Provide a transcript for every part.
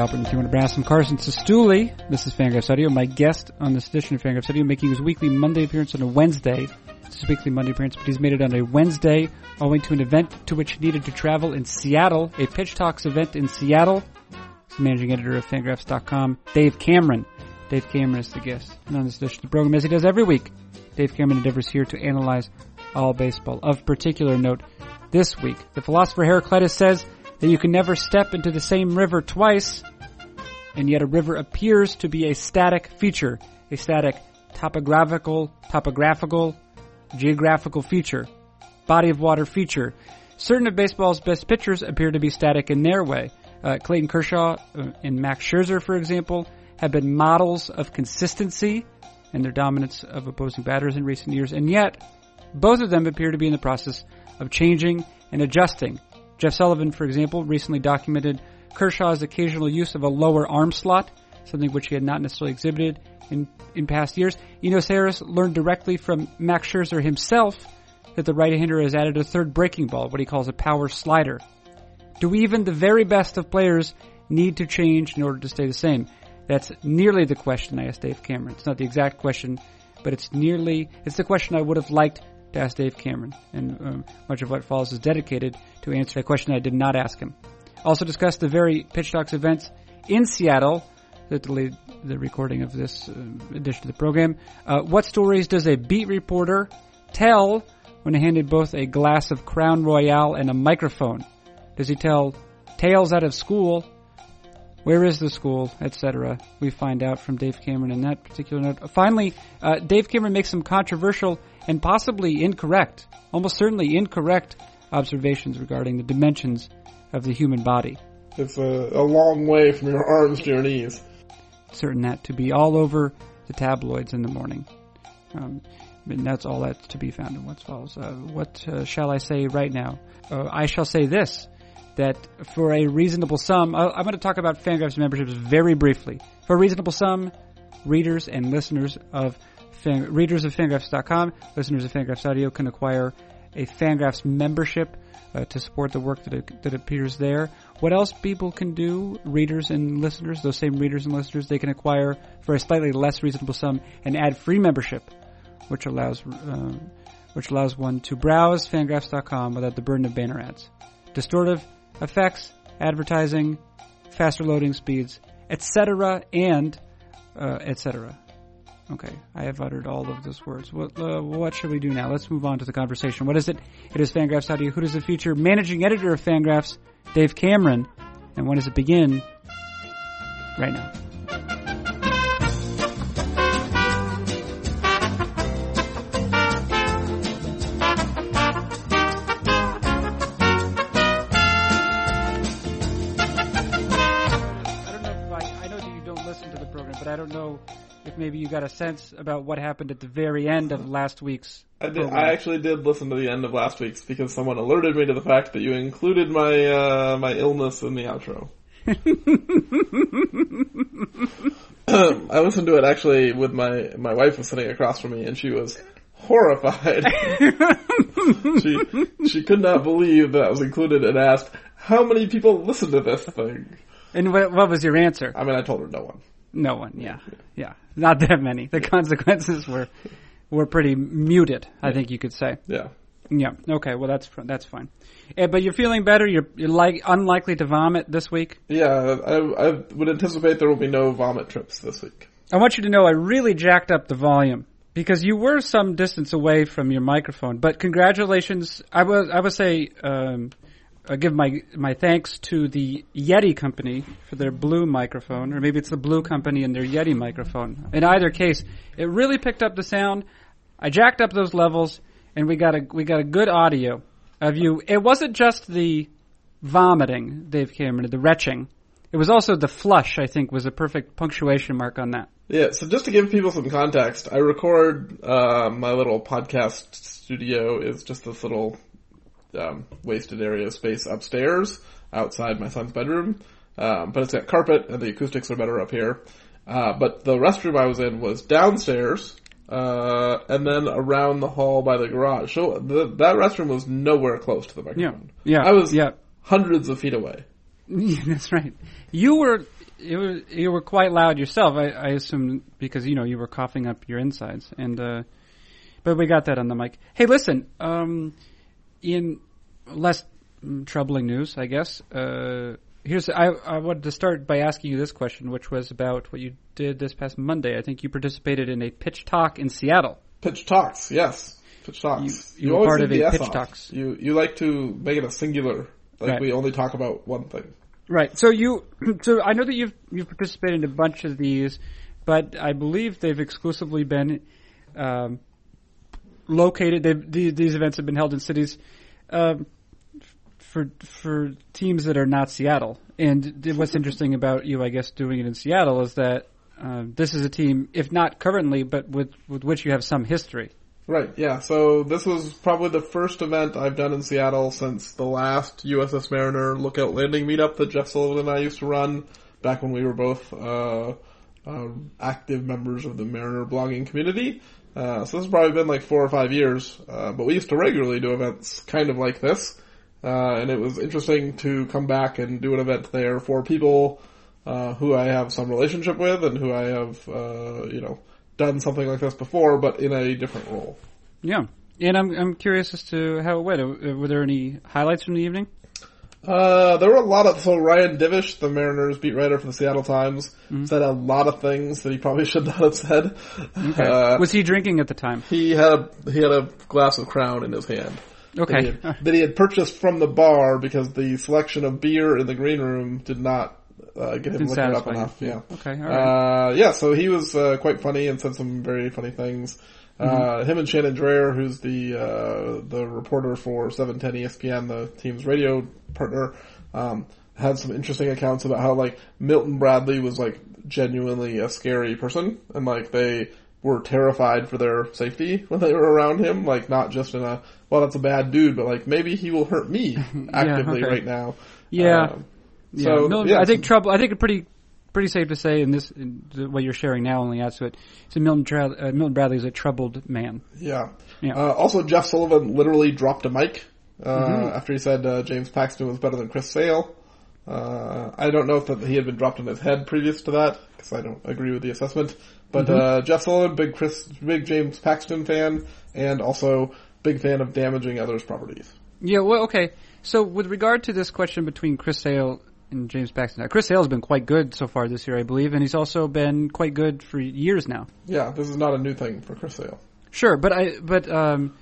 Tijuana, Nebraska. I'm Carson Cistulli. This is Fangraphs Audio. My guest on this edition of Fangraphs Audio making his weekly Monday appearance on a Wednesday. It's his weekly Monday appearance, but he's made it on a Wednesday owing to an event to which he needed to travel in Seattle, a Pitch Talks event in Seattle. He's the managing editor of Fangraphs.com, Dave Cameron. Dave Cameron is the guest And on this edition of the program, as he does every week. Dave Cameron endeavors here to analyze all baseball. Of particular note, this week, the philosopher Heraclitus says that you can never step into the same river twice, and yet a river appears to be a static feature, a static topographical, topographical, geographical feature, body of water feature. Certain of baseball's best pitchers appear to be static in their way. Uh, Clayton Kershaw uh, and Max Scherzer, for example, have been models of consistency and their dominance of opposing batters in recent years, and yet both of them appear to be in the process of changing and adjusting Jeff Sullivan, for example, recently documented Kershaw's occasional use of a lower arm slot, something which he had not necessarily exhibited in, in past years. Eno Sarris learned directly from Max Scherzer himself that the right-hander has added a third breaking ball, what he calls a power slider. Do even the very best of players need to change in order to stay the same? That's nearly the question I asked Dave Cameron. It's not the exact question, but it's nearly, it's the question I would have liked to ask Dave Cameron, and um, much of what follows is dedicated to answer a question I did not ask him. Also discussed the very Pitch Talks events in Seattle that delayed the recording of this uh, edition of the program. Uh, what stories does a beat reporter tell when handed both a glass of Crown Royal and a microphone? Does he tell tales out of school? Where is the school, etc.? We find out from Dave Cameron in that particular note. Finally, uh, Dave Cameron makes some controversial and possibly incorrect, almost certainly incorrect observations regarding the dimensions of the human body. It's a, a long way from your arms to your knees. Certain that to be all over the tabloids in the morning. Um, and that's all that's to be found in What's follows. Uh, what uh, shall I say right now? Uh, I shall say this that for a reasonable sum, uh, I'm going to talk about Fangraphs memberships very briefly. For a reasonable sum, readers and listeners of Fan, readers of Fangraphs.com, listeners of Fangraphs Audio can acquire a Fangraphs membership uh, to support the work that, it, that appears there. What else people can do, readers and listeners, those same readers and listeners, they can acquire for a slightly less reasonable sum an ad-free membership, which allows uh, which allows one to browse Fangraphs.com without the burden of banner ads, distortive effects, advertising, faster loading speeds, etc., and uh, etc. Okay, I have uttered all of those words. What, uh, what should we do now? Let's move on to the conversation. What is it? It is Fangraphs Audio. Who does it feature? Managing editor of Fangraphs, Dave Cameron. And when does it begin? Right now. Maybe you got a sense about what happened at the very end of last week's. I did. I actually did listen to the end of last week's because someone alerted me to the fact that you included my uh, my illness in the outro. I listened to it actually with my my wife was sitting across from me and she was horrified. she she could not believe that I was included and asked how many people listen to this thing. And what, what was your answer? I mean, I told her no one. No one, yeah, yeah, not that many. The consequences were were pretty muted. I think you could say. Yeah. Yeah. Okay. Well, that's that's fine. Uh, but you're feeling better. You're, you're like unlikely to vomit this week. Yeah, I, I would anticipate there will be no vomit trips this week. I want you to know I really jacked up the volume because you were some distance away from your microphone. But congratulations. I would I would say um, I give my my thanks to the Yeti company for their blue microphone, or maybe it's the blue company and their Yeti microphone. In either case, it really picked up the sound. I jacked up those levels, and we got a we got a good audio of you. It wasn't just the vomiting, Dave Cameron, the retching. It was also the flush. I think was a perfect punctuation mark on that. Yeah. So just to give people some context, I record uh, my little podcast studio is just this little um, wasted area space upstairs outside my son's bedroom. Um, but it's got carpet and the acoustics are better up here. Uh, but the restroom I was in was downstairs, uh, and then around the hall by the garage. So the, that restroom was nowhere close to the microphone. Yeah, yeah. I was yeah. hundreds of feet away. That's right. You were was you were quite loud yourself. I, I assume because you know you were coughing up your insides, and uh, but we got that on the mic. Hey, listen, um, in less troubling news, I guess. Uh, here's I I wanted to start by asking you this question, which was about what you did this past Monday. I think you participated in a pitch talk in Seattle. Pitch talks, yes. Pitch talks. You- you were always part of a pitch off. talks. You you like to make it a singular. Like Right. we only talk about one thing. Right. So you, so I know that you've you've participated in a bunch of these, but I believe they've exclusively been um, located. These events have been held in cities um, for for teams that are not Seattle. And what's interesting about you, I guess, doing it in Seattle is that uh, this is a team, if not currently, but with with which you have some history. Right, yeah. So this was probably the first event I've done in Seattle since the last USS Mariner Lookout Landing meetup that Jeff Sullivan and I used to run back when we were both uh, uh, active members of the Mariner blogging community. Uh, so this has probably been like four or five years, uh, but we used to regularly do events kind of like this. Uh, and it was interesting to come back and do an event there for people uh, who I have some relationship with and who I have, uh, you know, done something like this before, but in a different role. Yeah. And I'm I'm curious as to how it went. Uh, Were there any highlights from the evening? Uh, there were a lot of, so Ryan Divish, the Mariners beat writer for the Seattle Times, said a lot of things that he probably should not have said. Uh, Was he drinking at the time? he had a, he had a glass of Crown in his hand. That he, Okay. had, that he had purchased from the bar because the selection of beer in the green room did not uh, get him liquored up enough. Yeah. Okay. All right. Uh, yeah, so he was uh, quite funny and said some very funny things. Uh, him and Shannon Drayer, who's the uh, the reporter for 710 ESPN, the team's radio partner, um, had some interesting accounts about how like Milton Bradley was like genuinely a scary person, and like they were terrified for their safety when they were around him. Like not just in a well, that's a bad dude, but like maybe he will hurt me actively okay. right now. Yeah. Um, Yeah, so Milton, yeah, I think trouble. I think it's pretty pretty safe to say in this in the, what you're sharing now only adds to it. So Milton, Tra- uh, Milton Bradley is a troubled man. Yeah. Yeah. Uh, also, Jeff Sullivan literally dropped a mic uh, Mm-hmm. after he said uh, James Paxton was better than Chris Sale. Uh, I don't know if that he had been dropped in his head previous to that because I don't agree with the assessment. But Mm-hmm. uh, Jeff Sullivan, big Chris, big James Paxton fan, and also big fan of damaging others' properties. Yeah. Well, okay. So with regard to this question between Chris Sale and James Paxton, Chris Sale's been quite good so far this year, I believe, and he's also been quite good for years now. Yeah, this is not a new thing for Chris Sale. Sure, but I but um,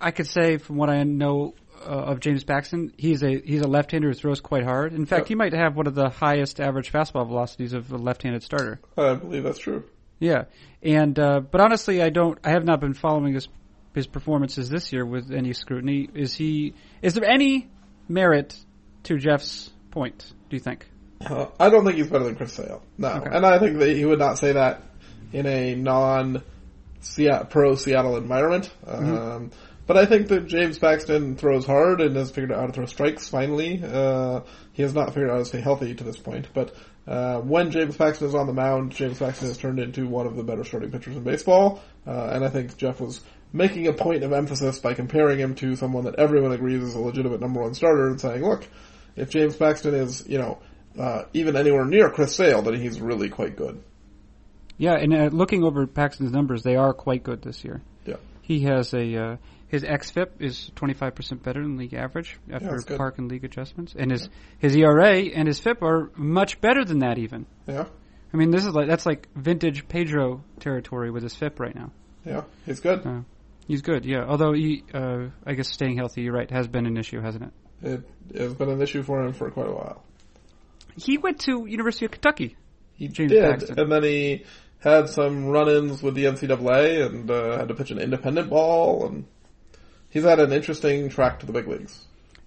I could say from what I know uh, of James Paxton, he's a he's a left-hander who throws quite hard. In fact, Yep. he might have one of the highest average fastball velocities of a left-handed starter. I believe that's true. Yeah, and uh, but honestly, I don't. I have not been following his his performances this year with any scrutiny. Is he? Is there any merit to Jeff's point? Do you think? Uh, I don't think he's better than Chris Sale. No, Okay. and I think that he would not say that in a non pro Seattle environment. Um, but I think that James Paxton throws hard and has figured out how to throw strikes. Finally, uh, he has not figured out how to stay healthy to this point. But uh, when James Paxton is on the mound, James Paxton has turned into one of the better starting pitchers in baseball. Uh, and I think Jeff was making a point of emphasis by comparing him to someone that everyone agrees is a legitimate number one starter and saying, look, if James Paxton is, you know, uh, even anywhere near Chris Sale, then he's really quite good. Yeah, and uh, looking over Paxton's numbers, they are quite good this year. Yeah. He has a uh, his xFIP is 25% better than league average after good. park and league adjustments, and his his ERA and his FIP are much better than that even. Yeah, I mean, this is like that's like vintage Pedro territory with his FIP right now. yeah, he's good. Uh, he's good, yeah. Although he, uh, I guess staying healthy, you're right, has been an issue, hasn't it? It has been an issue for him for quite a while. He went to University of Kentucky. He James did, Paxton. and then he had some run-ins with the NCAA and uh, had to pitch an independent ball, and he's had an interesting track to the big leagues.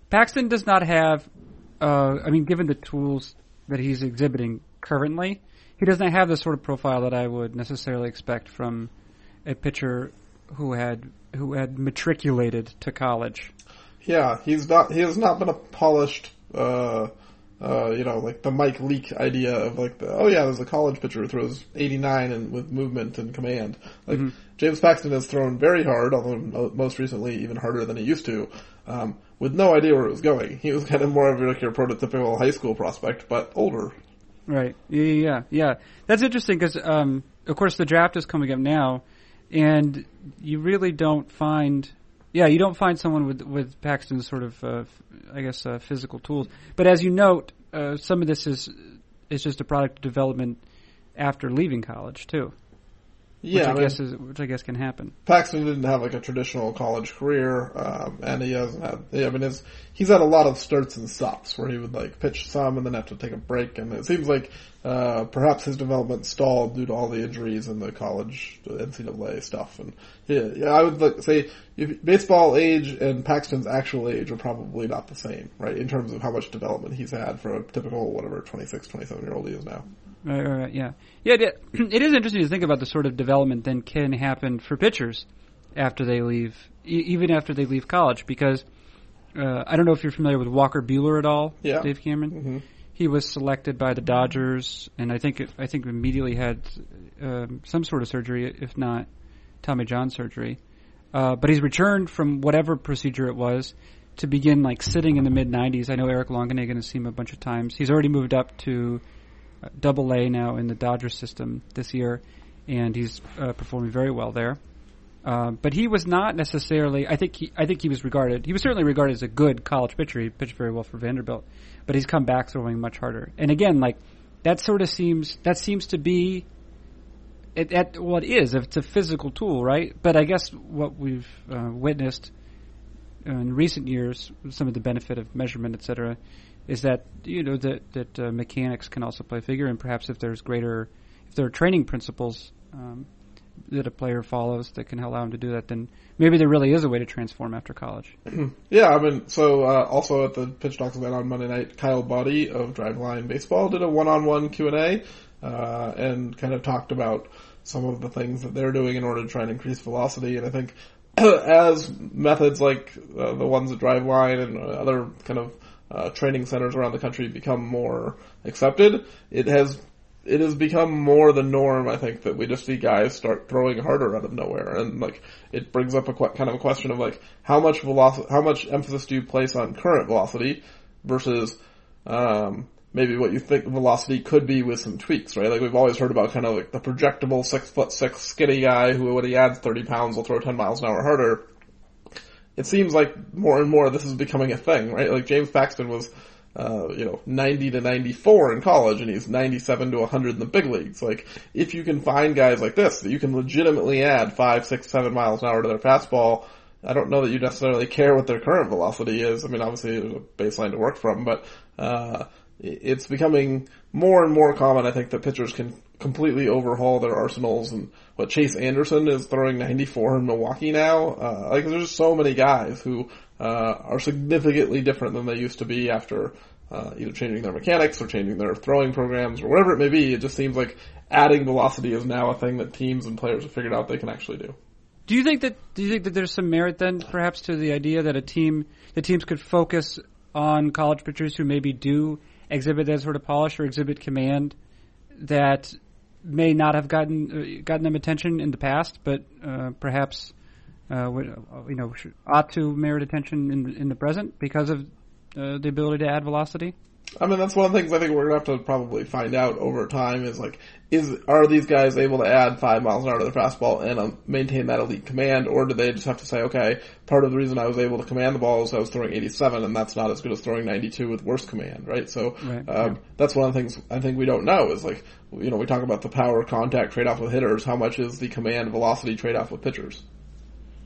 Paxton does not have, uh, I mean, given the tools that he's exhibiting currently, he doesn't have the sort of profile that I would necessarily expect from a pitcher who had who had matriculated to college. Yeah, he's not. He has not been a polished. Uh, uh, you know, like the Mike Leake idea of like the oh yeah, there's a college pitcher who throws 89 and with movement and command. Like James Paxton has thrown very hard, although most recently even harder than he used to, um, with no idea where it was going. He was kind of more of like your prototypical high school prospect, but older. Right. Yeah, yeah, yeah. That's interesting because, um, of course, the draft is coming up now, and you really don't find, yeah, you don't find someone with with Paxton's sort of, uh, I guess, uh, physical tools. But as you note, uh, some of this is is just a product of development after leaving college too. Yeah, which I, I mean, guess is which I guess can happen. Paxton didn't have like a traditional college career, um, and he hasn't had. I mean, his, he's had a lot of starts and stops where he would like pitch some and then have to take a break, and it seems like uh, perhaps his development stalled due to all the injuries and the college NCAA stuff. And yeah, yeah I would like, say if baseball age and Paxton's actual age are probably not the same, right? In terms of how much development he's had for a typical whatever 26, 27 year old he is now. Right, right, right, yeah, yeah. It, it is interesting to think about the sort of development that can happen for pitchers after they leave, e- even after they leave college. Because uh, I don't know if you're familiar with Walker Buehler at all, Yeah. Dave Cameron. hmm He was selected by the Dodgers, and I think I think immediately had um, some sort of surgery, if not Tommy John surgery. Uh, but he's returned from whatever procedure it was to begin like sitting in the mid 90s. I know Eric Longenhagen has seen him a bunch of times. He's already moved up to Double A now in the Dodger system this year, and he's uh, performing very well there. Uh, but he was not necessarily. I think he. I think he was regarded. He was certainly regarded as a good college pitcher. He pitched very well for Vanderbilt, but he's come back throwing much harder. And again, like that sort of seems. That seems to be. It, at what well, is. It's a physical tool, right? But I guess what we've uh, witnessed in recent years, some of the benefit of measurement, et cetera, is that you know that that uh, mechanics can also play a figure, and perhaps if there's greater, if there are training principles um, that a player follows that can allow him to do that, then maybe there really is a way to transform after college. Yeah, I mean, so uh, also at the Pitch Talks event on Monday night, Kyle Boddy of Driveline Baseball did a one-on-one Q and A, uh, and kind of talked about some of the things that they're doing in order to try and increase velocity. And I think as methods like uh, the ones at Driveline and other kind of uh, training centers around the country become more accepted, it has it has become more the norm. I think that we just see guys start throwing harder out of nowhere, and like it brings up a qu- kind of a question of like how much velocity, how much emphasis do you place on current velocity versus um, maybe what you think velocity could be with some tweaks, right? Like we've always heard about kind of like the projectable six foot six skinny guy who when he adds thirty pounds will throw ten miles an hour harder. It seems like more and more this is becoming a thing, right? Like James Paxton was uh, you know, 90 to 94 in college and he's 97 to 100 in the big leagues. Like, if you can find guys like this that you can legitimately add five, six, seven miles an hour to their fastball, I don't know that you necessarily care what their current velocity is. I mean, obviously there's a baseline to work from, but, uh, it's becoming more and more common, I think, that pitchers can completely overhaul their arsenals and what Chase Anderson is throwing 94 in Milwaukee now. Uh, like there's so many guys who, uh, are significantly different than they used to be after, uh, either changing their mechanics or changing their throwing programs or whatever it may be. It just seems like adding velocity is now a thing that teams and players have figured out they can actually do. Do you think that do you think that there's some merit then perhaps to the idea that a team the teams could focus on college pitchers who maybe do exhibit that sort of polish or exhibit command that may not have gotten uh, gotten them attention in the past, but uh, perhaps uh, you know ought to merit attention in in the present because of the ability to add velocity. I mean, that's one of the things I think we're gonna have to probably find out over time is like, is, are these guys able to add five miles an hour to their fastball and um, maintain that elite command, or do they just have to say, okay, part of the reason I was able to command the ball is I was throwing 87 and that's not as good as throwing 92 with worse command, right? So, Right, um, right. that's one of the things I think we don't know is like, you know, we talk about the power contact trade-off with hitters, how much is the command velocity trade-off with pitchers?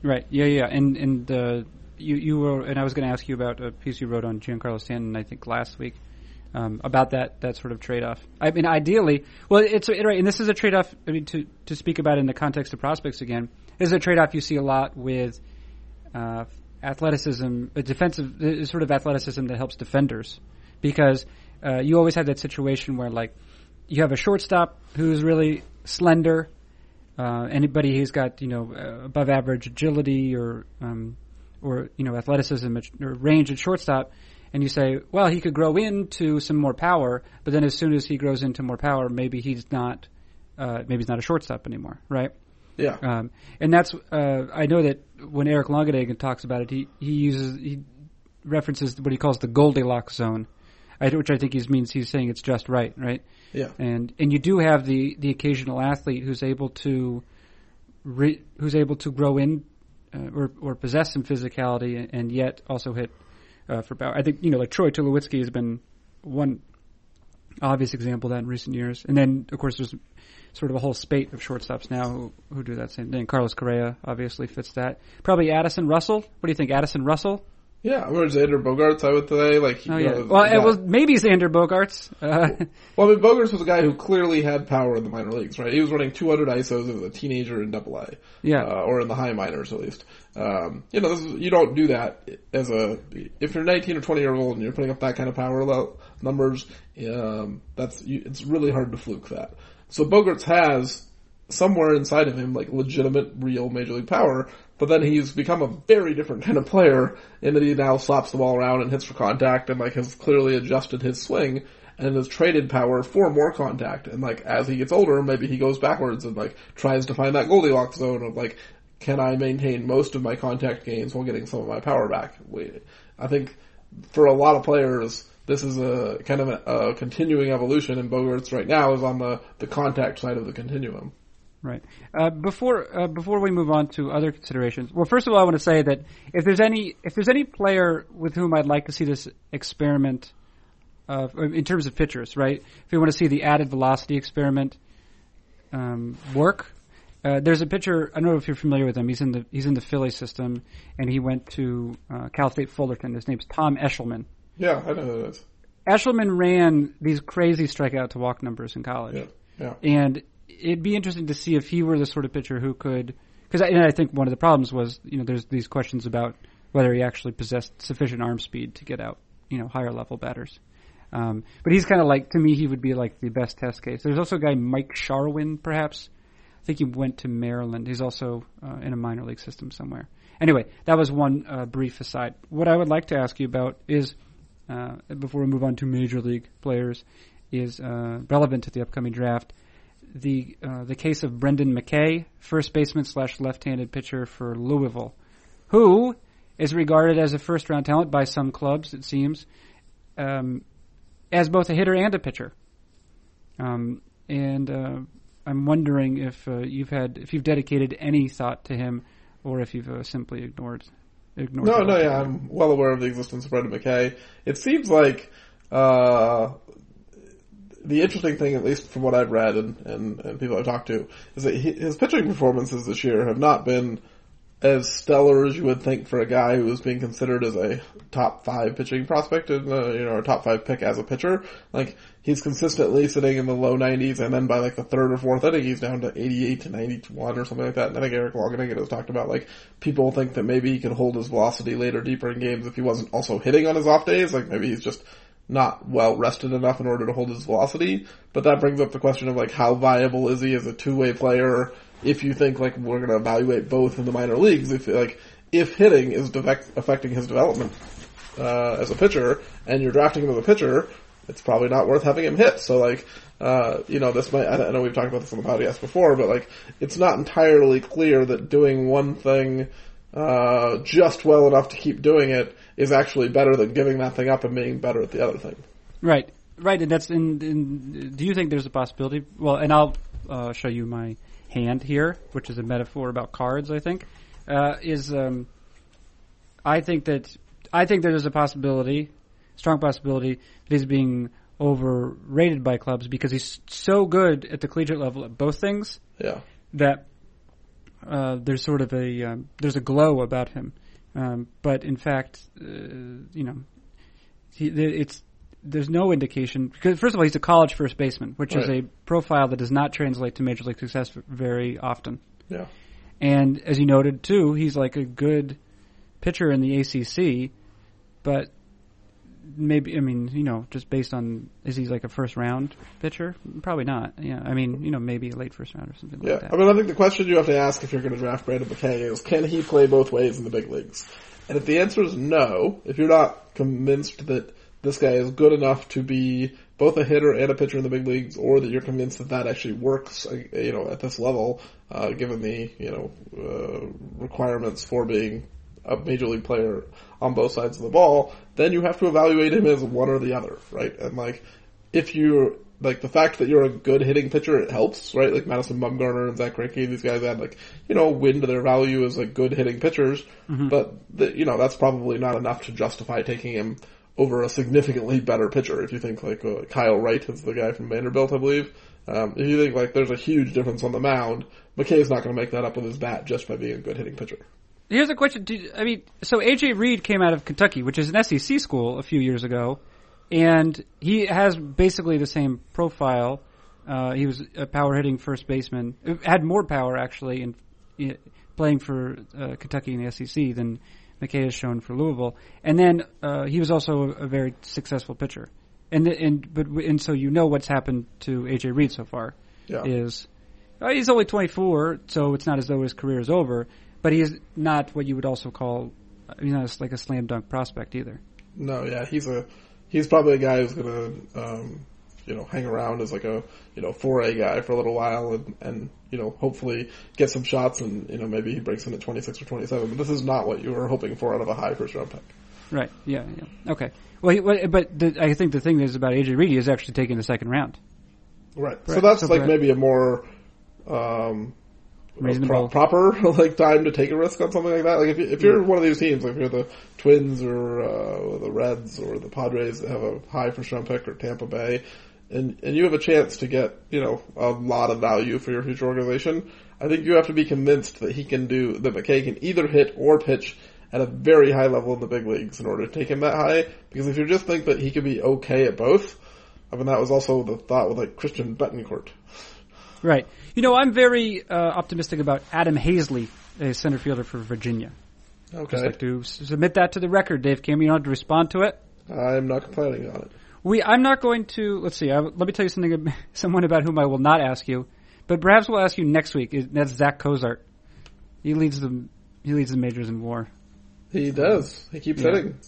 Right. Yeah. Yeah. And and uh, you you wrote, and I was going to ask you about a piece you wrote on Giancarlo Stanton, I think last week, um, about that that sort of trade off. I mean, ideally, well, it's right, and this is a trade off. I mean, to to speak about in the context of prospects again, this is a trade off you see a lot with uh, athleticism, a defensive sort of athleticism that helps defenders, because uh, you always have that situation where like you have a shortstop who's really slender uh, anybody who's got you know uh, above average agility or um, or you know athleticism or range at shortstop, and you say, well, he could grow into some more power, but then as soon as he grows into more power, maybe he's not uh, maybe he's not a shortstop anymore, right? Yeah. Um, and that's uh, I know that when Eric Longenhagen talks about it, he he uses he references what he calls the Goldilocks zone. Which I think he means he's saying it's just right, right? Yeah. And and you do have the the occasional athlete who's able to re, who's able to grow in uh, or or possess some physicality and, and yet also hit uh, for power. I think you know like Troy Tulowitzki has been one obvious example of that in recent years, and then of course there's sort of a whole spate of shortstops now who, who do that same thing. Carlos Correa obviously fits that. Probably Addison Russell. What do you think, Addison Russell? Yeah, or Xander Bogaerts, I would say. Like, Oh yeah. know, well, yeah. it was maybe Xander Bogaerts. Uh, Well, I mean, Bogaerts was a guy who clearly had power in the minor leagues, right? He was running 200 ISOs as a teenager in Double A, yeah. uh, or in the high minors at least. Um, you know, this is, you don't do that as a if you're 19 or 20 years old and you're putting up that kind of power lo- numbers. Um, that's you, it's really hard to fluke that. So Bogaerts has somewhere inside of him like legitimate, real major league power. But then he's become a very different kind of player in that he now slaps the ball around and hits for contact and like has clearly adjusted his swing and has traded power for more contact. And like as he gets older, maybe he goes backwards and like tries to find that Goldilocks zone of like, can I maintain most of my contact gains while getting some of my power back? I think for a lot of players, this is a kind of a, a continuing evolution and Bogaerts right now is on the, the contact side of the continuum. Right. Uh, before uh, before we move on to other considerations, well, first of all, I want to say that if there's any if there's any player with whom I'd like to see this experiment, uh, in terms of pitchers, right? If we want to see the added velocity experiment um, work, uh, there's a pitcher. I don't know if you're familiar with him. He's in the he's in the Philly system, and he went to uh, Cal State Fullerton. His name's Tom Eshelman. Yeah, I know who that is. Eshelman ran these crazy strikeout to walk numbers in college. Yeah, yeah. And it'd be interesting to see if he were the sort of pitcher who could, because I, I think one of the problems was, you know, there's these questions about whether he actually possessed sufficient arm speed to get out, you know, higher level batters. Um, but he's kind of like, to me, he would be like the best test case. There's also a guy, Mike Shawaryn, perhaps. I think he went to Maryland. He's also uh, in a minor league system somewhere. Anyway, that was one uh, brief aside. What I would like to ask you about is, uh, before we move on to major league players, is uh, relevant to the upcoming draft. The uh, the case of Brendan McKay, first baseman slash left-handed pitcher for Louisville, who is regarded as a first-round talent by some clubs, it seems, um, as both a hitter and a pitcher. Um, and uh, I'm wondering if uh, you've had if you've dedicated any thought to him, or if you've uh, simply ignored ignored. No, no, yeah. I'm well aware of the existence of Brendan McKay. It seems like uh, the interesting thing, at least from what I've read and, and, and people I've talked to, is that he, his pitching performances this year have not been as stellar as you would think for a guy who is being considered as a top five pitching prospect and uh, you know a top five pick as a pitcher. Like he's consistently sitting in the low 90s, and then by like the third or fourth inning, he's down to 88 to 91 or something like that. And I think Eric Longenhagen has talked about like people think that maybe he could hold his velocity later, deeper in games if he wasn't also hitting on his off days. Like maybe he's just not well rested enough in order to hold his velocity. But that brings up the question of like how viable is he as a two way player? If you think like we're going to evaluate both in the minor leagues, if like if hitting is defect- affecting his development uh, as a pitcher, and you're drafting him as a pitcher, it's probably not worth having him hit. So like, uh, you know, this might, I know we've talked about this on the podcast before, but like, it's not entirely clear that doing one thing, uh, just well enough to keep doing it is actually better than giving that thing up and being better at the other thing. Right, right, and that's in, in. Do you think there's a possibility? Well, and I'll uh, show you my hand here, which is a metaphor about cards. I think uh, is. Um, I think that I think there's a possibility, strong possibility, that he's being overrated by clubs because he's so good at the collegiate level at both things Yeah. that uh, there's sort of a um, there's a glow about him. Um, but in fact, uh, you know, he, it's there's no indication because first of all he's a college first baseman, which is a profile that does not translate to major league success very often. Yeah. And as you noted too, he's like a good pitcher in the ACC, but maybe I mean you know just based on is he like a first round pitcher? Probably not. Yeah, I mean you know maybe a late first round or something Yeah, like that. I mean, I think the question you have to ask if you're going to draft Brendan McKay is, can he play both ways in the big leagues? And if the answer is no, if you're not convinced that this guy is good enough to be both a hitter and a pitcher in the big leagues, or that you're convinced that that actually works, uh, you know, at this level, uh, given the, you know, uh, requirements for being a major league player on both sides of the ball, then you have to evaluate him as one or the other, right? And like, if you like the fact that you're a good hitting pitcher, it helps, right? Like Madison Bumgarner and Zack Greinke, these guys had like, you know, win to their value as like good hitting pitchers, but the, you know, that's probably not enough to justify taking him over a significantly better pitcher. If you think like uh, Kyle Wright is the guy from Vanderbilt, I believe. Um, if you think like there's a huge difference on the mound, McKay is not going to make that up with his bat just by being a good hitting pitcher. Here's a question. I mean, so AJ Reed came out of Kentucky, which is an SEC school, a few years ago, and he has basically the same profile. Uh, he was a power hitting first baseman, uh, had more power actually in, in playing for uh, Kentucky in the SEC than McKay has shown for Louisville. And then uh, he was also a, a very successful pitcher. And and but and so you know what's happened to AJ Reed so far Yeah. is uh, he's only 24, so it's not as though his career is over. But he's not what you would also call, you know, it's like a slam dunk prospect either. No, yeah, he's a he's probably a guy who's gonna um, you know hang around as like a you know four A guy for a little while and and you know hopefully get some shots and you know maybe he breaks in at twenty six or twenty seven. But this is not what you were hoping for out of a high first round pick. Right. Yeah. Yeah. Okay. Well, he, but the, I think the thing is about AJ Reed, he is actually taking the second round. Right. So that's So like maybe a more um, Reasonable. pro- proper like time to take a risk on something like that. Like if you, if you're one of these teams, like if you're the Twins or uh, the Reds or the Padres that have a high first round pick or Tampa Bay, and and you have a chance to get you know a lot of value for your future organization. I think you have to be convinced that he can do that. McKay can either hit or pitch at a very high level in the big leagues in order to take him that high. Because if you just think that he could be okay at both, I mean that was also the thought with like Christian Bethancourt. Right. You know, I'm very uh, optimistic about Adam Haseley, a center fielder for Virginia. Okay. I'd like to submit that to the record, Dave Cameron. You don't have to respond to it. I'm not complaining on it. We, I'm not going to. Let's see. I, let me tell you something. Someone about whom I will not ask you, but perhaps we'll ask you next week. Is- That's Zack Cozart. He leads the he leads the majors in WAR. He does. He keeps Yeah. hitting.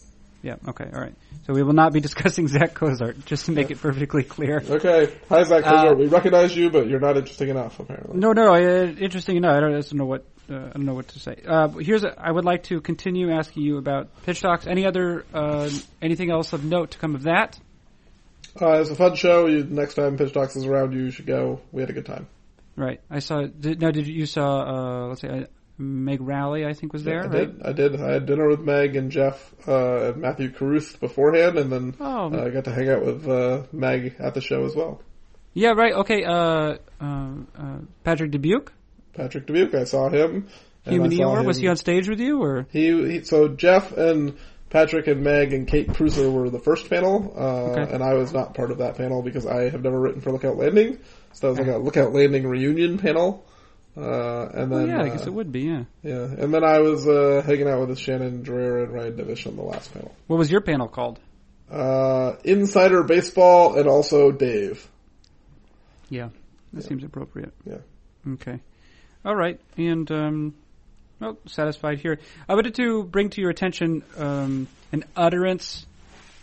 Yeah. Okay. All right. So we will not be discussing Zack Cozart, just to make it perfectly clear. Okay. Hi, Zach. Uh, we recognize you, but you're not interesting enough, apparently. No, no. Uh, interesting enough. I don't, I don't know what uh, I don't know what to say. Uh, here's. A, I would like to continue asking you about pitch talks. Any other uh, anything else of note to come of that? Uh, it's a fun show. You, next time Pitch Talks is around, you should go. We had a good time. Right. I saw. Did, no, did you, you saw? Uh, let's say uh, Meg Rowley. I think was there. I right? did. I did. I had dinner with Meg and Jeff uh, and Matthew Carruth beforehand, and then Oh. uh, I got to hang out with uh, Meg at the show as well. Yeah. Right. Okay. Uh, uh, uh, Patrick Dubuque. Patrick Dubuque, I saw him. Human Eeyore. Was he on stage with you or? He, he so Jeff and Patrick and Meg and Kate Preusser were the first panel, uh, Okay. and I was not part of that panel because I have never written for Lookout Landing. So that was like a Lookout Landing reunion panel. Uh, and then yeah. I uh, guess it would be. Yeah. yeah, and then I was uh, hanging out with Shannon Drayer and Ryan Divish on the last panel. What was your panel called? Uh, Insider Baseball and also Dave. Yeah. That Yeah. seems appropriate. Yeah. Okay. All right. And um, well, satisfied here. I wanted to bring to your attention um, an utterance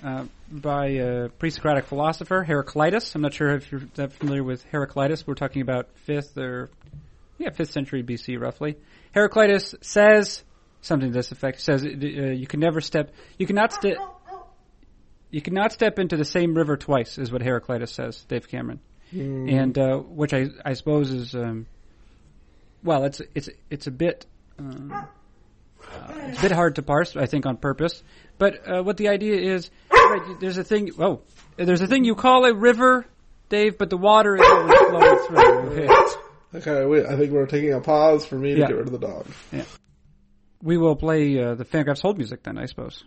uh, by a pre-Socratic philosopher, Heraclitus. I'm not sure if you're that familiar with Heraclitus. We're talking about fifth or yeah, fifth century BC, roughly. Heraclitus says something to this effect. Says uh, you can never step, you cannot step, you cannot step into the same river twice, is what Heraclitus says. Dave Cameron Mm, and uh, which I I suppose is um, well, it's it's it's a bit um, uh, it's a bit hard to parse. I think on purpose, but uh, what the idea is, right, there's a thing. Oh, there's a thing you call a river, Dave, but the water is always flowing through. Okay. Okay, wait, I think we're taking a pause for me to Yeah. get rid of the dog. Yeah. We will play uh, the Fangraphs hold music then, I suppose.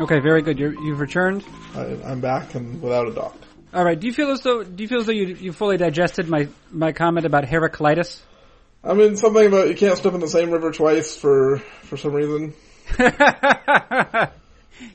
Okay, very good. You're, you've returned. I, I'm back and without a dog. All right. Do you feel as though do you feel as though you you fully digested my my comment about Heraclitus? I mean, something about you can't step in the same river twice for for some reason.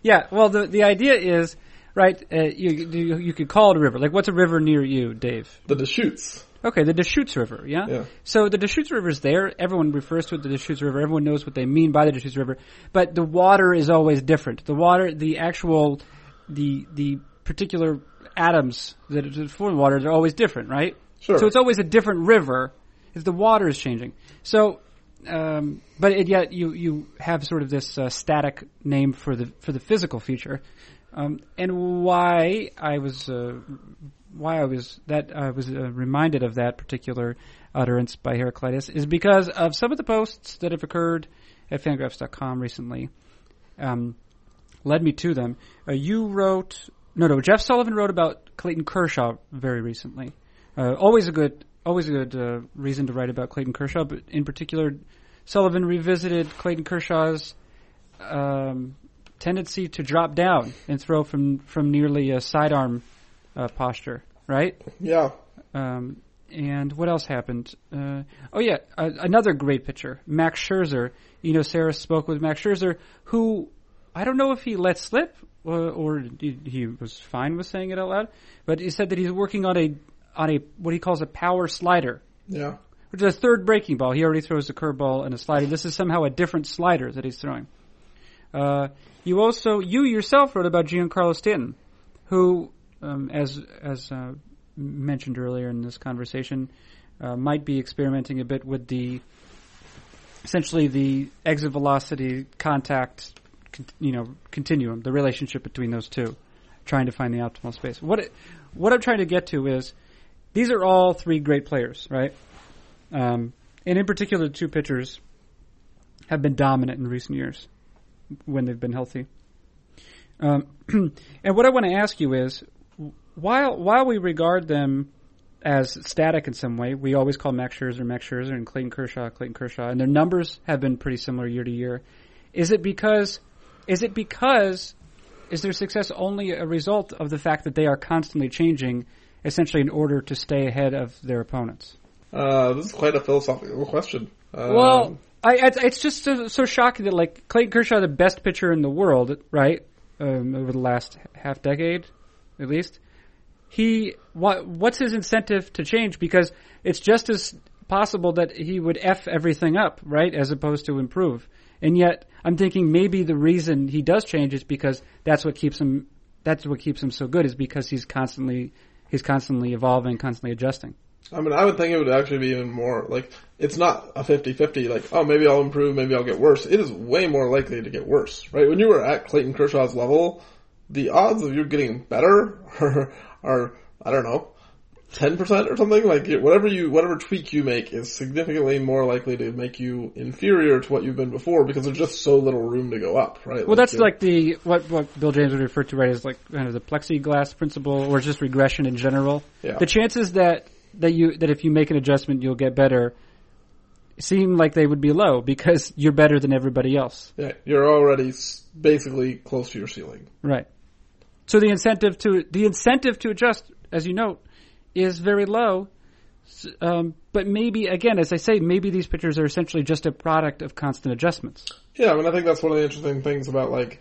yeah, well, the the idea is right? Uh, you, you you could call it a river. Like, what's a river near you, Dave? The Deschutes. Okay, the Deschutes River, yeah? Yeah. So the Deschutes River is there. Everyone refers to it the Deschutes River. Everyone knows what they mean by the Deschutes River. But the water is always different. The water, the actual, the the particular atoms that form water they're always different, right? Sure. So it's always a different river if the water is changing. So, um, but it, yet you you have sort of this uh, static name for the for the physical feature. Um, and why I was uh, why I was that I was uh, reminded of that particular utterance by Heraclitus is because of some of the posts that have occurred at Fangraphs.com recently. Um, led me to them. Uh, you wrote no, no. Jeff Sullivan wrote about Clayton Kershaw very recently. Uh, always a good, always a good uh, reason to write about Clayton Kershaw, but in particular, Sullivan revisited Clayton Kershaw's um, tendency to drop down and throw from from nearly a sidearm uh, posture, right? Yeah. Um, and what else happened? Uh, oh yeah, uh, another great pitcher, Max Scherzer. You know, Sarris spoke with Max Scherzer, who I don't know if he let slip uh, or he, he was fine with saying it out loud, but he said that he's working on a on a what he calls a power slider, Yeah. which is a third breaking ball. He already throws a curveball and a slider. This is somehow a different slider that he's throwing. Uh, you also, you yourself wrote about Giancarlo Stanton, who, um, as as uh, mentioned earlier in this conversation, uh, might be experimenting a bit with the essentially the exit velocity contact, con- you know, continuum, the relationship between those two, trying to find the optimal space. What it, what I'm trying to get to is these are all three great players, right? Um, and in particular, the two pitchers have been dominant in recent years when they've been healthy. Um, and what I want to ask you is, while while we regard them as static in some way, we always call Max Scherzer Max Scherzer and Clayton Kershaw Clayton Kershaw, and their numbers have been pretty similar year to year. Is it because is it because is their success only a result of the fact that they are constantly changing, essentially in order to stay ahead of their opponents? Uh, this is quite a philosophical question. Um, Well, I, it's it's just so, so shocking that like Clayton Kershaw, the best pitcher in the world, right, um, over the last half decade, at least. He what what's his incentive to change? Because it's just as possible that he would f everything up, right, as opposed to improve. And yet, I'm thinking maybe the reason he does change is because that's what keeps him. That's what keeps him so good is because he's constantly he's constantly evolving, constantly adjusting. I mean, I would think it would actually be even more like it's not a 50-50. Like, oh, maybe I'll improve, maybe I'll get worse. It is way more likely to get worse, right? When you were at Clayton Kershaw's level, the odds of you getting better are I don't know, ten percent or something. Like whatever you whatever tweak you make is significantly more likely to make you inferior to what you've been before because there's just so little room to go up, right? Well, that's you're- like the what what Bill James would refer to right as like kind of the plexiglass principle, or just regression in general. Yeah. The chances that that you that if you make an adjustment you'll get better seem like they would be low because you're better than everybody else. yeah, you're already basically close to your ceiling. Right. So the incentive to the incentive to adjust, as you note, is very low. Um, but maybe again, as I say, maybe these pitchers are essentially just a product of constant adjustments. Yeah, I mean, I think that's one of the interesting things about like,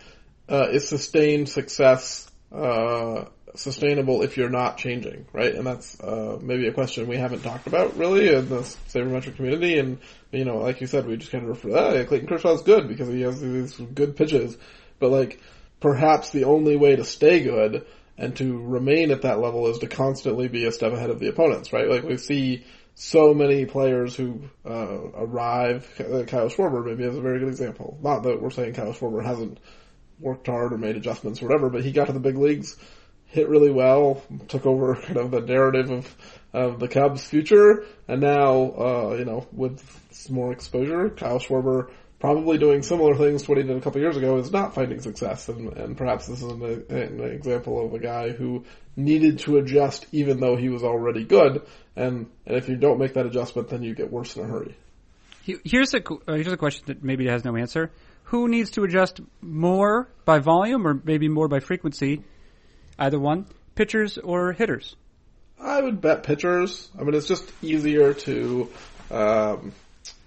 uh, is sustained success, uh, sustainable if you're not changing, right? And that's, uh, maybe a question we haven't talked about really in the sabermetric community. And, you know, like you said, we just kind of refer, ah, Clayton Kershaw's good because he has these good pitches. But like, perhaps the only way to stay good and to remain at that level is to constantly be a step ahead of the opponents, right? Like we see so many players who uh, arrive. uh, Kyle Schwarber maybe is a very good example. Not that we're saying Kyle Schwarber hasn't worked hard or made adjustments or whatever, but he got to the big leagues, hit really well, took over kind of the narrative of of the Cubs' future, and now uh, you know with more exposure, Kyle Schwarber probably doing similar things to what he did a couple years ago is not finding success, and, and perhaps this is an, an example of a guy who needed to adjust even though he was already good, and and if you don't make that adjustment, then you get worse in a hurry. Here's a uh, here's a question that maybe has no answer. Who needs to adjust more by volume or maybe more by frequency? Either one, pitchers or hitters. I would bet pitchers. I mean, it's just easier to um,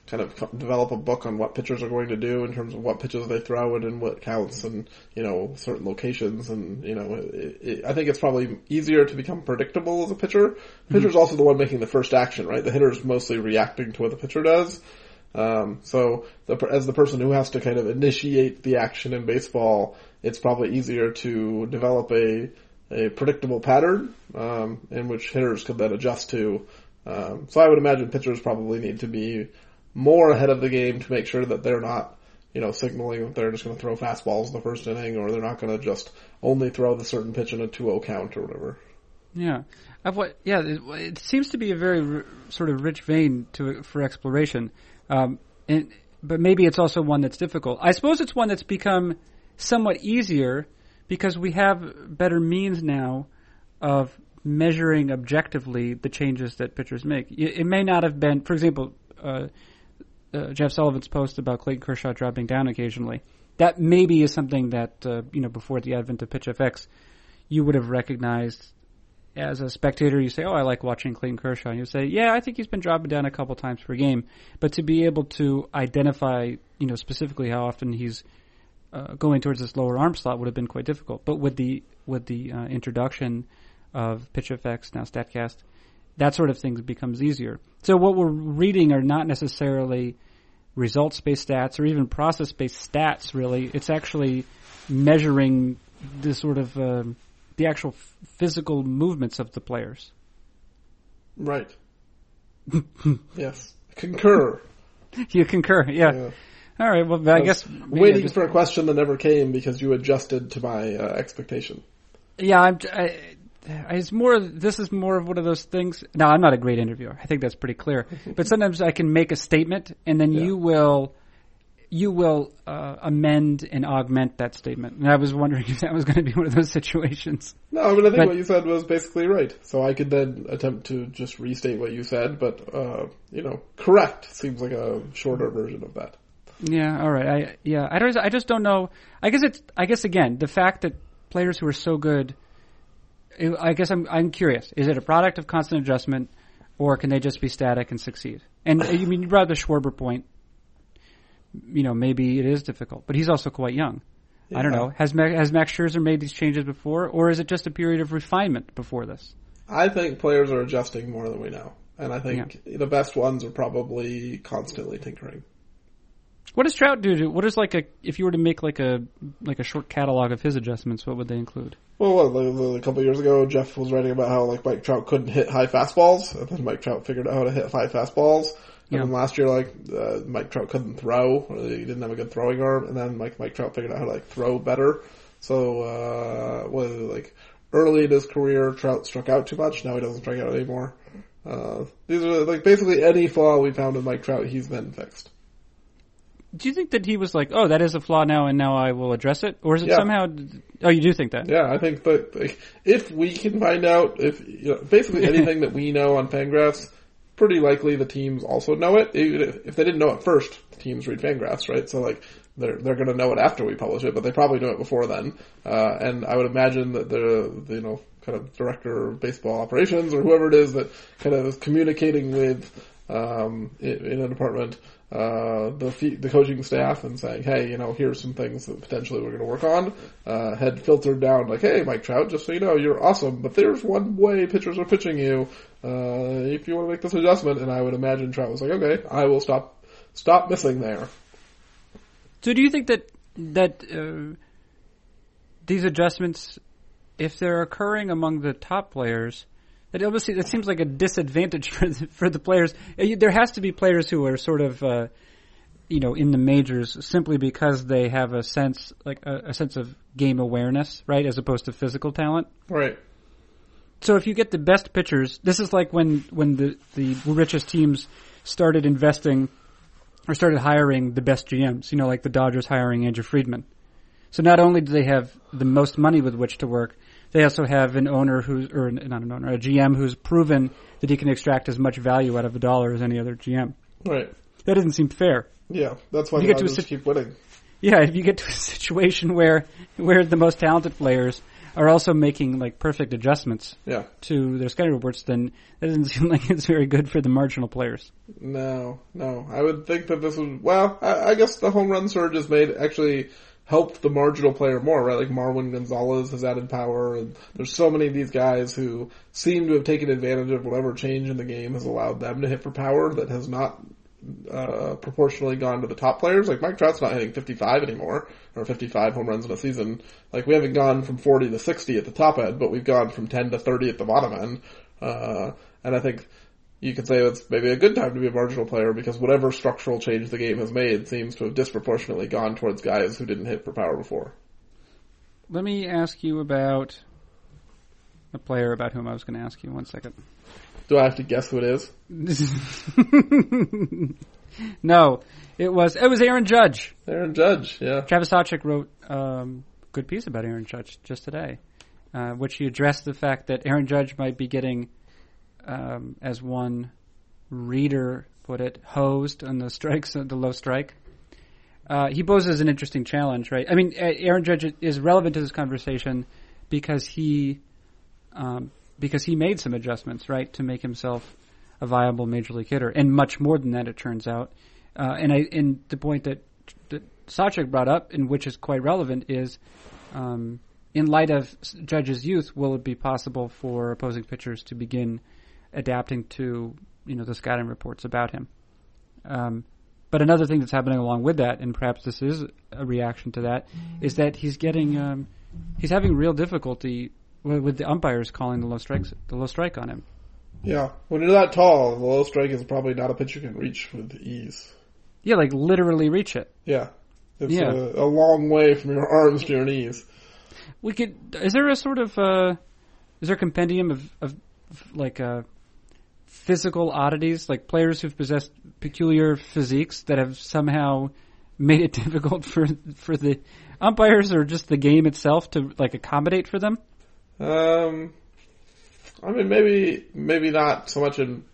kind of develop a book on what pitchers are going to do in terms of what pitches they throw and in what counts and you know certain locations and you know it, it, I think it's probably easier to become predictable as a pitcher. The pitcher's also the one making the first action, right? The hitter's mostly reacting to what the pitcher does. Um, so the, as the person who has to kind of initiate the action in baseball, it's probably easier to develop a a predictable pattern um, in which hitters could then adjust to. Um, so I would imagine pitchers probably need to be more ahead of the game to make sure that they're not, you know, signaling that they're just going to throw fastballs in the first inning or they're not going to just only throw the certain pitch in a 2-0 count or whatever. Yeah, I've what? Yeah, it, it seems to be a very r- sort of rich vein to for exploration, um, and but maybe it's also one that's difficult. I suppose it's one that's become somewhat easier because we have better means now of measuring objectively the changes that pitchers make. It, it may not have been, for example, uh, uh, Jeff Sullivan's post about Clayton Kershaw dropping down occasionally. That maybe is something that uh, you know before the advent of PitchFX, you would have recognized as a spectator. You say, "Oh, I like watching Clayton Kershaw." And you say, "Yeah, I think he's been dropping down a couple times per game." But to be able to identify, you know, specifically how often he's uh, going towards this lower arm slot would have been quite difficult. But with the with the uh, introduction of PitchFX now Statcast, that sort of thing becomes easier. So what we're reading are not necessarily results-based stats or even process-based stats. Really, it's actually measuring the sort of uh, the actual f- physical movements of the players. Right. yes. Concur. You concur, yeah. Yeah. All right. Well, I, I guess waiting just- for a question that never came because you adjusted to my uh, expectation. Yeah, I'm. I, it's more. This is more of one of those things. Now, I'm not a great interviewer. I think that's pretty clear. but sometimes I can make a statement, and then Yeah. you will, you will uh, amend and augment that statement. And I was wondering if that was going to be one of those situations. No, I mean I think But- what you said was basically right. So I could then attempt to just restate what you said, but uh, you know, correct seems like a shorter version of that. Yeah. All right. I yeah. I don't. I just don't know. I guess it's. I guess again, the fact that players who are so good. I guess I'm. I'm curious. Is it a product of constant adjustment, or can they just be static and succeed? And you mean you brought the Schwarber point. You know, maybe it is difficult, but he's also quite young. I don't know. Has has Max Scherzer made these changes before, or is it just a period of refinement before this? I think players are adjusting more than we know, and I think the best ones are probably constantly tinkering. What does Trout do? To, what is like a if you were to make like a like a short catalog of his adjustments? What would they include? Well, what, like, a couple of years ago, Jeff was writing about how like Mike Trout couldn't hit high fastballs, and then Mike Trout figured out how to hit high fastballs. And Yeah. then last year, like uh, Mike Trout couldn't throw, or he didn't have a good throwing arm, and then like Mike Trout figured out how to like throw better. So, uh, was like early in his career, Trout struck out too much. Now he doesn't strike out anymore. Uh, these are like basically any flaw we found in Mike Trout, he's then fixed. Do you think that he was like, oh, that is a flaw now, and now I will address it, or is it Yeah. somehow? Oh, you do think that? Yeah, I think that like, if we can find out if you know, basically anything that we know on Fangraphs, pretty likely the teams also know it. If, they didn't know it first, the teams read Fangraphs, right? So like they're they're going to know it after we publish it, but they probably knew it before then. Uh, and I would imagine that the, the you know kind of director of baseball operations or whoever it is that kind of is communicating with um, in, in a department uh, the the coaching staff and saying, hey, you know, here's some things that potentially we're going to work on. Uh, had filtered down like, hey, Mike Trout, just so you know, you're awesome, but there's one way pitchers are pitching you. Uh, if you want to make this adjustment, and I would imagine Trout was like, okay, I will stop stop missing there. So, do you think that that uh, these adjustments, if they're occurring among the top players, that obviously that seems like a disadvantage for the, for the players. Uh, There has to be players who are sort of, uh, you know, in the majors simply because they have a sense, like a, a sense of game awareness, right, as opposed to physical talent. Right. So if you get the best pitchers, this is like when when the the richest teams started investing or started hiring the best GMs. You know, like the Dodgers hiring Andrew Friedman. So not only do they have the most money with which to work, they also have an owner who's or not an owner, a GM who's proven that he can extract as much value out of a dollar as any other GM. Right. That doesn't seem fair. Yeah, that's why You get to a sit- keep winning. Yeah, if you get to a situation where where the most talented players are also making like perfect adjustments Yeah. to their scouting reports, then that doesn't seem like it's very good for the marginal players. No, no. I would think that this would, well, I, I guess the home run surge is made, actually helped the marginal player more, right? Like Marwin Gonzalez has added power and there's so many of these guys who seem to have taken advantage of whatever change in the game has allowed them to hit for power that has not uh, proportionally gone to the top players. Like Mike Trout's not hitting 55 anymore, or 55 home runs in a season. Like we haven't gone from 40 to 60 at the top end, but we've gone from 10 to 30 at the bottom end. Uh, and I think you could say it's maybe a good time to be a marginal player because whatever structural change the game has made seems to have disproportionately gone towards guys who didn't hit for power before. Let me ask you about a player about whom I was going to ask you. One second. Do I have to guess who it is? no, it was it was Aaron Judge. Aaron Judge, yeah. Travis Sawchik wrote um, a good piece about Aaron Judge just today, uh, which he addressed the fact that Aaron Judge might be getting, um, as one reader put it, hosed on the strikes, the low strike. Uh, he poses an interesting challenge, right? I mean, Aaron Judge is relevant to this conversation because he, um, because he made some adjustments, right, to make himself a viable major league hitter, and much more than that, it turns out. Uh, and I, and the point that that Sawchik brought up, and which is quite relevant, is um, in light of Judge's youth, will it be possible for opposing pitchers to begin adapting to you know the scouting reports about him? Um, but another thing that's happening along with that, and perhaps this is a reaction to that, is that he's getting um, he's having real difficulty with, with the umpires calling the low strikes the low strike on him. Yeah, when you're that tall, the low strike is probably not a pitch you can reach with ease. Yeah, like literally reach it. Yeah, it's Yeah. A, a long way from your arms to your knees. We could. Is there a sort of uh, is there a compendium of, of like uh, physical oddities, like players who've possessed peculiar physiques that have somehow made it difficult for for the umpires or just the game itself to like accommodate for them? Um, I mean, maybe maybe not so much in.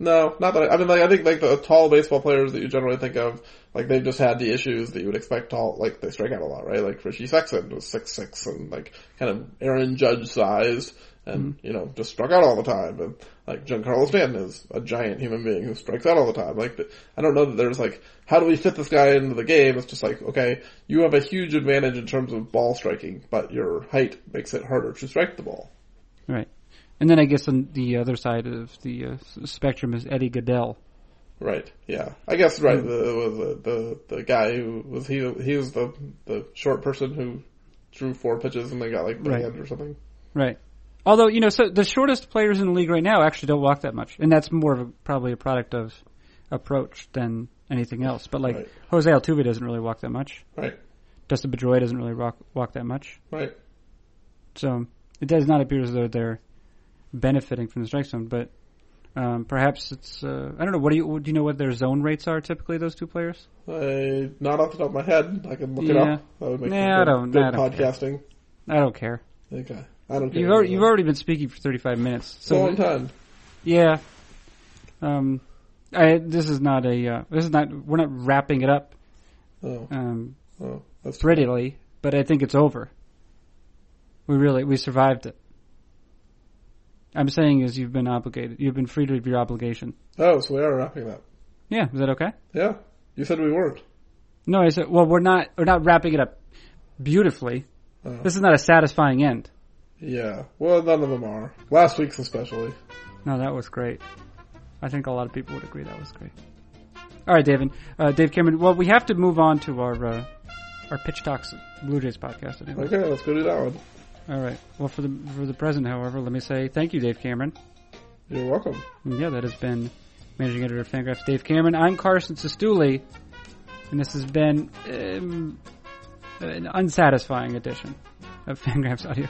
No, not that. I, I mean, like I think like the tall baseball players that you generally think of, like they've just had the issues that you would expect tall. Like they strike out a lot, right? Like Richie Sexson was six six and like kind of Aaron Judge sized, and you know just struck out all the time. And like Giancarlo Stanton is a giant human being who strikes out all the time. Like I don't know that there's like how do we fit this guy into the game? It's just like okay, you have a huge advantage in terms of ball striking, but your height makes it harder to strike the ball. Right. And then I guess on the other side of the uh, spectrum is Eddie Gaedel. Right. Yeah. I guess right. The the the, the guy who was he he was the the short person who drew four pitches and they got like Right. banned or something. Right. Although you know, so the shortest players in the league right now actually don't walk that much, and that's more of a, probably a product of approach than anything else. But like Right. Jose Altuve doesn't really walk that much. Right. Dustin Pedroia doesn't really walk walk that much. Right. So it does not appear as though they're benefiting from the strike zone. But um, perhaps it's uh, I don't know. What do you do? You know what their zone rates are typically? Those two players. I not off the top of my head. I can look it up. That would make Nah, I don't- good I don't care. podcasting. I don't care. Okay. I don't. You've already, you've already been speaking for 35 minutes. So long time. yeah. Um, I, this is not a. Uh, this is not. We're not wrapping it up Oh, um, oh, that's prettily, but I think it's over. We really we survived it. I'm saying is you've been obligated. You've been freed of your obligation. Oh, so we are wrapping up. Yeah, is that okay? Yeah. You said we weren't. No, I said. Well, we're not. We're not wrapping it up beautifully. Oh. This is not a satisfying end. Yeah. Well, none of them are. Last week's especially. No, that was great. I think a lot of people would agree that was great. All right, David. Uh, Dave Cameron. Well, we have to move on to our uh, our Pitch Talks Blue Jays podcast anyway. Okay, let's go do that one. All right. Well, for the for the present, however, let me say thank you, Dave Cameron. You're welcome. Yeah, that has been managing editor of Fangraphs, Dave Cameron. I'm Carson Cistulli, and this has been um, an unsatisfying edition of Fangraphs Audio.